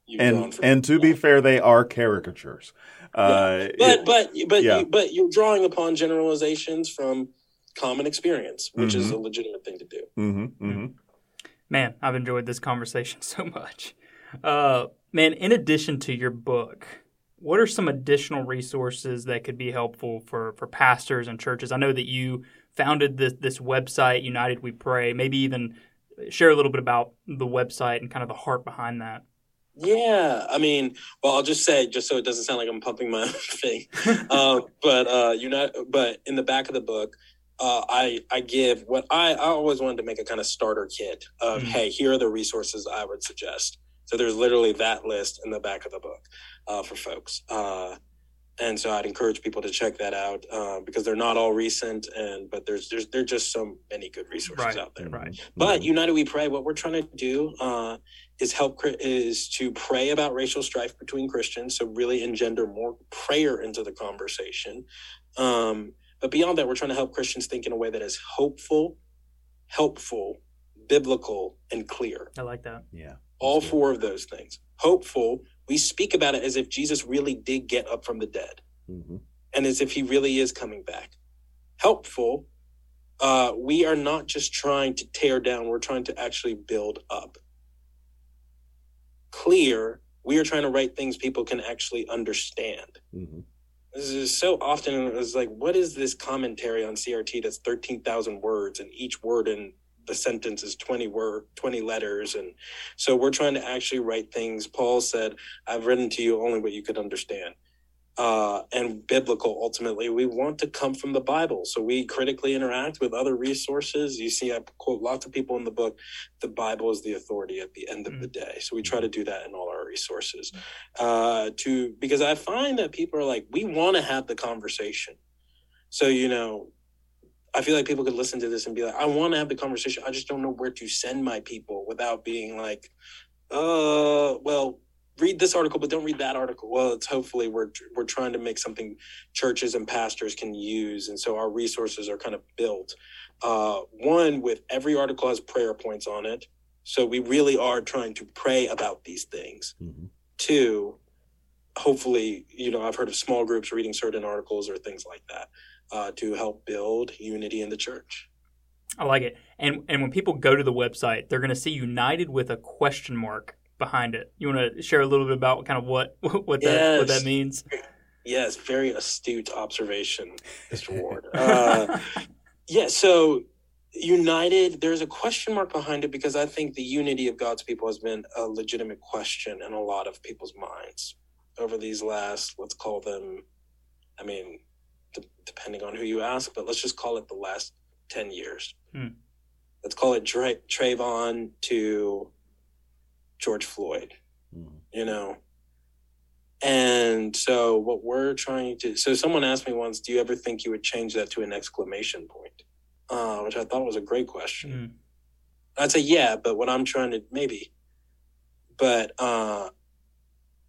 you've And and to be fair, they are caricatures. Uh, but but but yeah. you, but you're drawing upon generalizations from common experience, which is Mhm. a legitimate thing to do. hmm hmm Man, I've enjoyed this conversation so much. Uh, man, in addition to your book, what are some additional resources that could be helpful for, for pastors and churches? I know that you founded this, this website, United We Pray. Maybe even share a little bit about the website and kind of the heart behind that. Yeah, I mean, well, I'll just say, just so it doesn't sound like I'm pumping my own thing, um, but uh, you know, but in the back of the book, uh, I I give what I I always wanted to make a kind of starter kit of Mhm. hey, here are the resources I would suggest. So there's literally that list in the back of the book uh, for folks. Uh, and so I'd encourage people to check that out uh, because they're not all recent, and but there's there's there's just so many good resources Right. out there. Right. But United We Pray, what we're trying to do uh, is help is to pray about racial strife between Christians, so really engender more prayer into the conversation. Um, but beyond that, we're trying to help Christians think in a way that is hopeful, helpful, biblical, and clear. I like that. yeah. All four of those things. Hopeful, we speak about it as if Jesus really did get up from the dead hmm and as if he really is coming back. Helpful, uh, we are not just trying to tear down, we're trying to actually build up. Clear, we are trying to write things people can actually understand. hmm This is so often it's like, what is this commentary on CRT that's 13,000 words and each word in the sentence is 20 word 20 letters and so we're trying to actually write things. Paul said i've written to you only what you could understand. Uh, and biblical ultimately we want to come from the bible. So we critically interact with other resources. You see i quote lots of people in the book the bible is the authority at the end of the day. So we try to do that in all our resources. Uh, to because I find that people are like, we want to have the conversation. So you know, I feel like people could listen to this and be like, I want to have the conversation. I just don't know where to send my people without being like, uh, well, read this article, but don't read that article. Well, it's hopefully we're we're trying to make something churches and pastors can use, and so our resources are kind of built. Uh, one with every article has prayer points on it, so we really are trying to pray about these things. Mhm. Two, hopefully, you know, I've heard of small groups reading certain articles or things like that uh, to help build unity in the church. I like it. And and when people go to the website, they're going to see United with a question mark behind it. You want to share a little bit about kind of what what that what that means? Yes, very astute observation, Mr. Ward. Uh, yeah, so united, there's a question mark behind it because I think the unity of God's people has been a legitimate question in a lot of people's minds over these last, let's call them, I mean, d- depending on who you ask, but let's just call it the last 10 years. Hmm. Let's call it Dra- Trayvon to George Floyd Mhm. you know and so what we're trying to so someone asked me once do you ever think you would change that to an exclamation point uh, which i thought was a great question Mm. i'd say yeah but what i'm trying to maybe but uh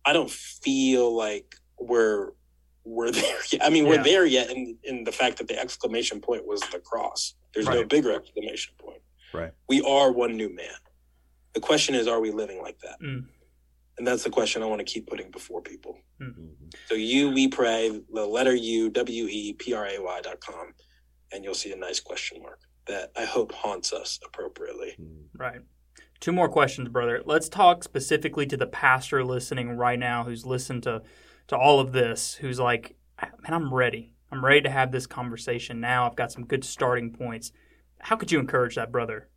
i don't feel like we're we're there yet. i mean we're there yet in in the fact that the exclamation point was the cross there's no bigger exclamation point Right. we are one new man the question is are we living like that Mm. and that's the question I want to keep putting before people. Mhm. So you, we pray, the letter U, W E P R A Y dot com, and you'll see a nice question mark that I hope haunts us appropriately. Mhm. Right. Two more questions, brother. Let's talk specifically to the pastor listening right now who's listened to to all of this, who's like, man, I'm ready. I'm ready to have this conversation now. I've got some good starting points. How could you encourage that brother?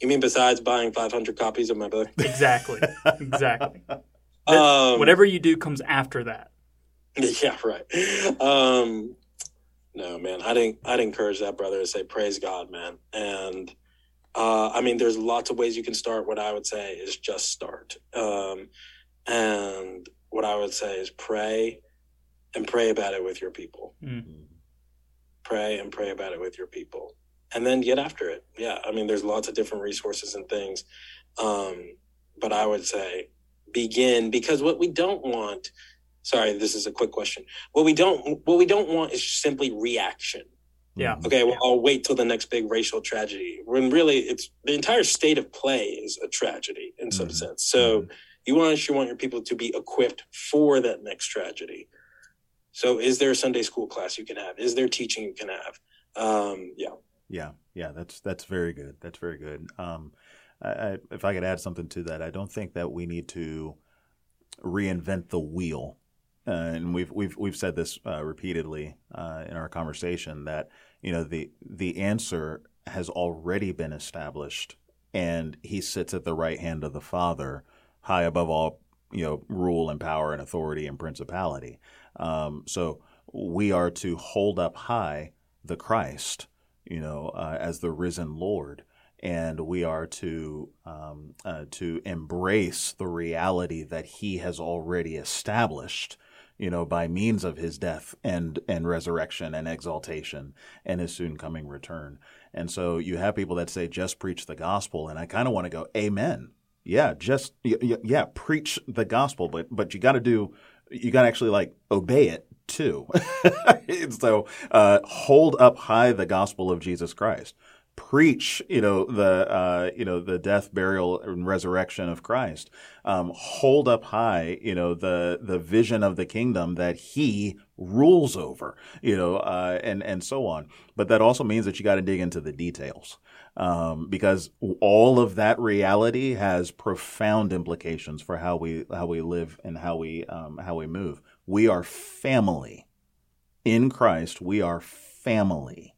You mean besides buying 500 copies of my book? Exactly. exactly. Um, Whatever you do comes after that. Yeah, right. Um, no, man, I'd, en- I'd encourage that brother to say, praise God, man. And uh, I mean, there's lots of ways you can start. What I would say is just start. Um, and what I would say is pray and pray about it with your people. Mhm. Pray and pray about it with your people. And then get after it. Yeah, I mean, there's lots of different resources and things. Um, but I would say begin because what we don't want sorry this is a quick question what we don't what we don't want is simply reaction Yeah. Okay well i'll wait till the next big racial tragedy when really it's the entire state of play is a tragedy in some Mhm. sense so Mhm. You want you want your people to be equipped for that next tragedy so is there a sunday school class you can have is there teaching you can have um yeah Yeah, yeah, that's that's very good. That's very good. Um, I, I, if I could add something to that, I don't think that we need to reinvent the wheel. Uh, and we've we've we've said this uh, repeatedly uh, in our conversation that you know the the answer has already been established, and he sits at the right hand of the Father, high above all you know rule and power and authority and principality. Um, so we are to hold up high the Christ, you know, uh, as the risen Lord, and we are to um, uh, to embrace the reality that He has already established, you know, by means of His death and and resurrection and exaltation and His soon coming return. And so you have people that say, "Just preach the gospel," and I kind of want to go, "Amen." Yeah, just y- y- yeah, preach the gospel, but but you got to do, you got to actually like obey it too. So uh, hold up high the gospel of Jesus Christ. Preach, you know the uh, you know the death, burial, and resurrection of Christ. Um, hold up high, you know the the vision of the kingdom that He rules over, you know, uh, and and so on. But that also means that you got to dig into the details um, because all of that reality has profound implications for how we how we live and how we um, how we move. We are family in Christ. We are family,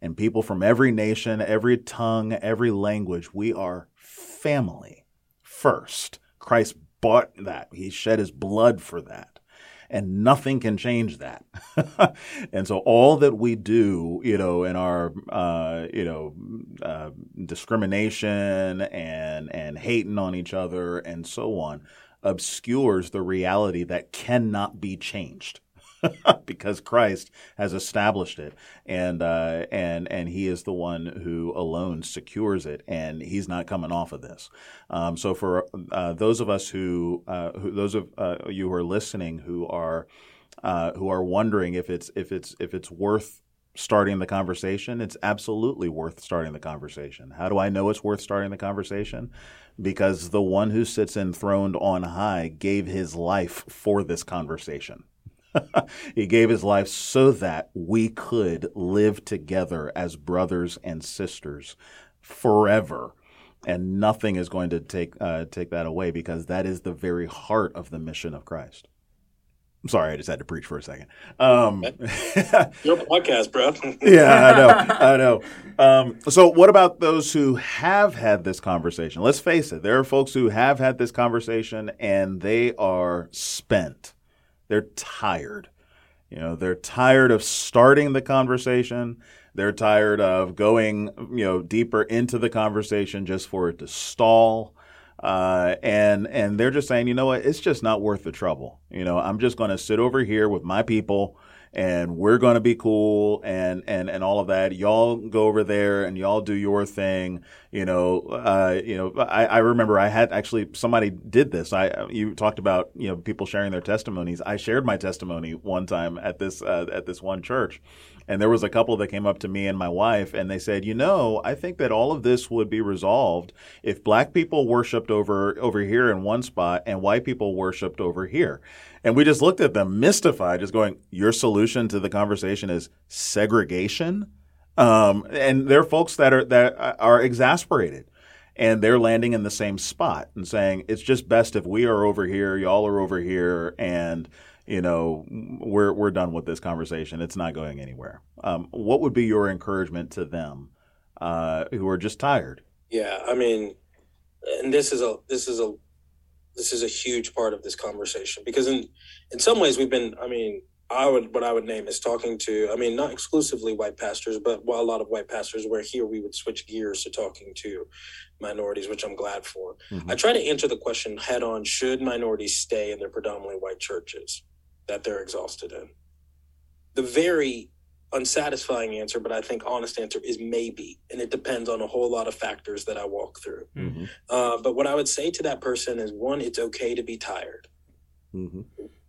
and people from every nation, every tongue, every language. We are family first. Christ bought that. He shed His blood for that and nothing can change that. and so all that we do, you know, in our, uh, you know, uh, discrimination and and hating on each other and so on, obscures the reality that cannot be changed. because Christ has established it, and uh, and and He is the one who alone secures it, and He's not coming off of this. Um, so for uh, those of us who, uh, who those of uh, you who are listening who are uh, who are wondering if it's if it's if it's worth starting the conversation, it's absolutely worth starting the conversation. How do I know it's worth starting the conversation? Because the one who sits enthroned on high gave his life for this conversation. he gave his life so that we could live together as brothers and sisters forever. And nothing is going to take uh, take that away because that is the very heart of the mission of Christ. I'm sorry, I just had to preach for a second. Um, Your podcast, bro. yeah, I know, I know. Um, so, what about those who have had this conversation? Let's face it, there are folks who have had this conversation and they are spent. They're tired. You know, they're tired of starting the conversation. They're tired of going, you know, deeper into the conversation just for it to stall. Uh, and and they're just saying, you know what, it's just not worth the trouble. You know, I'm just going to sit over here with my people and we're going to be cool and, and, and all of that. Y'all go over there and y'all do your thing. You know, uh, you know, I, I remember I had actually somebody did this. I, you talked about, you know, people sharing their testimonies. I shared my testimony one time at this, uh, at this one church. And there was a couple that came up to me and my wife, and they said, "You know, I think that all of this would be resolved if black people worshipped over over here in one spot and white people worshipped over here." And we just looked at them mystified, just going, Your solution to the conversation is segregation? Um, and there are folks that are that are exasperated and they're landing in the same spot and saying it's just best if we are over here, y'all are over here, and you know we're we're done with this conversation. It's not going anywhere. Um, what would be your encouragement to them uh, who are just tired? Yeah, I mean, and this is a this is a this is a huge part of this conversation because in in some ways we've been i mean i would what i would name is talking to i mean not exclusively white pastors but while a lot of white pastors where here we would switch gears to talking to minorities which i'm glad for mm-hmm. i try to answer the question head on should minorities stay in their predominantly white churches that they're exhausted in the very unsatisfying answer, but I think honest answer is maybe, and it depends on a whole lot of factors that I walk through. Mm-hmm. Uh, but what I would say to that person is one, it's okay to be tired. Mm-hmm.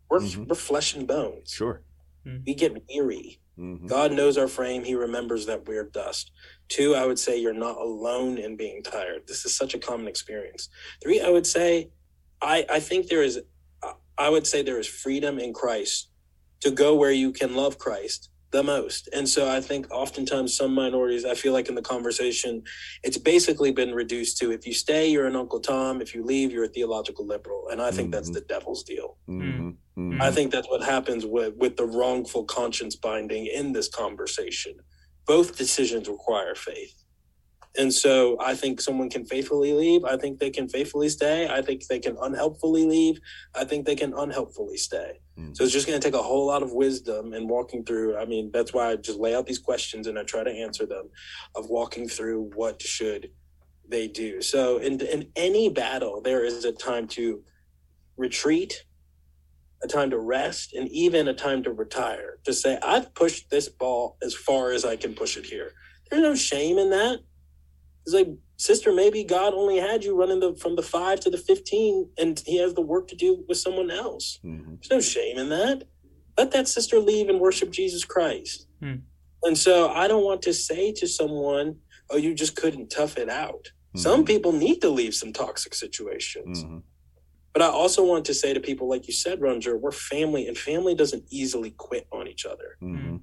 We're mm-hmm. we're flesh and bones. Sure, mm-hmm. we get weary. Mm-hmm. God knows our frame. He remembers that we're dust. Two, I would say you're not alone in being tired. This is such a common experience. Three, I would say, I I think there is, I would say there is freedom in Christ to go where you can love Christ the most. And so I think oftentimes some minorities, I feel like in the conversation, it's basically been reduced to if you stay, you're an Uncle Tom. If you leave, you're a theological liberal. And I think mm-hmm. that's the devil's deal. Mm-hmm. Mm-hmm. I think that's what happens with, with the wrongful conscience binding in this conversation. Both decisions require faith. And so I think someone can faithfully leave. I think they can faithfully stay. I think they can unhelpfully leave. I think they can unhelpfully stay. Mm. So it's just going to take a whole lot of wisdom and walking through. I mean, that's why I just lay out these questions and I try to answer them of walking through what should they do. So in, in any battle, there is a time to retreat, a time to rest, and even a time to retire. To say, I've pushed this ball as far as I can push it here. There's no shame in that it's like, sister, maybe God only had you running the from the five to the fifteen, and He has the work to do with someone else. Mm-hmm. There's no shame in that. Let that sister leave and worship Jesus Christ. Mm. And so, I don't want to say to someone, "Oh, you just couldn't tough it out." Mm-hmm. Some people need to leave some toxic situations. Mm-hmm. But I also want to say to people, like you said, Ronjour, we're family, and family doesn't easily quit on each other. Mm-hmm.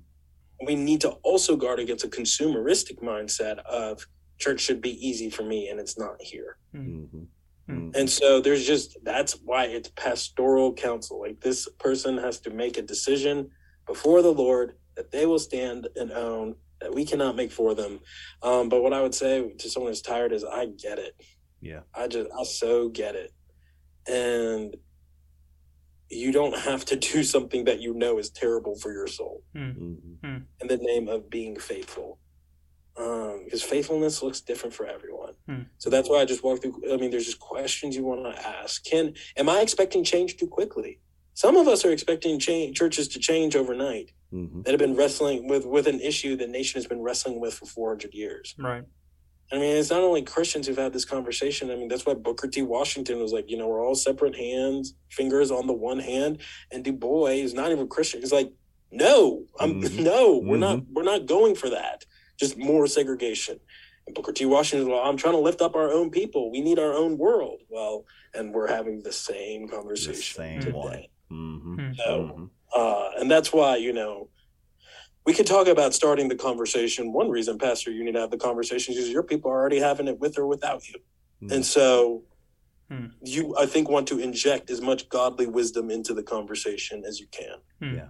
We need to also guard against a consumeristic mindset of church should be easy for me and it's not here. Mm-hmm. Mm-hmm. and so there's just that's why it's pastoral counsel. Like this person has to make a decision before the lord that they will stand and own that we cannot make for them. Um, but what i would say to someone who's tired is i get it. Yeah. I just i so get it. And you don't have to do something that you know is terrible for your soul. Mm-hmm. in the name of being faithful because um, faithfulness looks different for everyone. Hmm. So that's why I just walk through. I mean, there's just questions you want to ask. Can am I expecting change too quickly? Some of us are expecting change, churches to change overnight Mm-hmm. that have been wrestling with with an issue the nation has been wrestling with for 400 years. Right. I mean, it's not only Christians who've had this conversation. I mean, that's why Booker T. Washington was like, you know, we're all separate hands, fingers on the one hand, and Du Bois is not even Christian. He's like, no, I'm Mhm. no, we're not, we're not going for that. Just more segregation. And Booker T. Washington, well, I'm trying to lift up our own people. We need our own world. Well, and we're having the same conversation same today. Mm-hmm. Hmm. So, Mhm. uh, and that's why you know we could talk about starting the conversation. One reason, Pastor, you need to have the conversation is your people are already having it with or without you, Mhm. and so Hmm. you, I think, want to inject as much godly wisdom into the conversation as you can. Hmm. Yeah.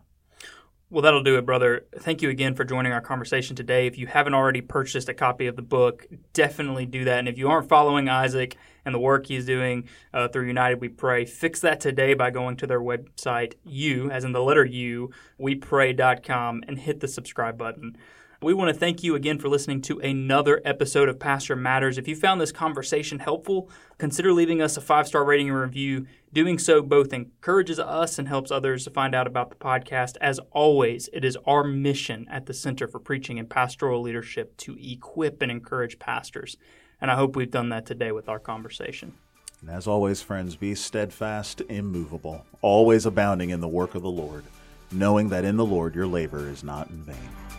Well, that'll do it, brother. Thank you again for joining our conversation today. If you haven't already purchased a copy of the book, definitely do that. And if you aren't following Isaac and the work he's doing uh, through United We Pray, fix that today by going to their website, you, as in the letter U, wepray.com, and hit the subscribe button. We want to thank you again for listening to another episode of Pastor Matters. If you found this conversation helpful, consider leaving us a five star rating and review. Doing so both encourages us and helps others to find out about the podcast. As always, it is our mission at the Center for Preaching and Pastoral Leadership to equip and encourage pastors. And I hope we've done that today with our conversation. And as always, friends, be steadfast, immovable, always abounding in the work of the Lord, knowing that in the Lord your labor is not in vain.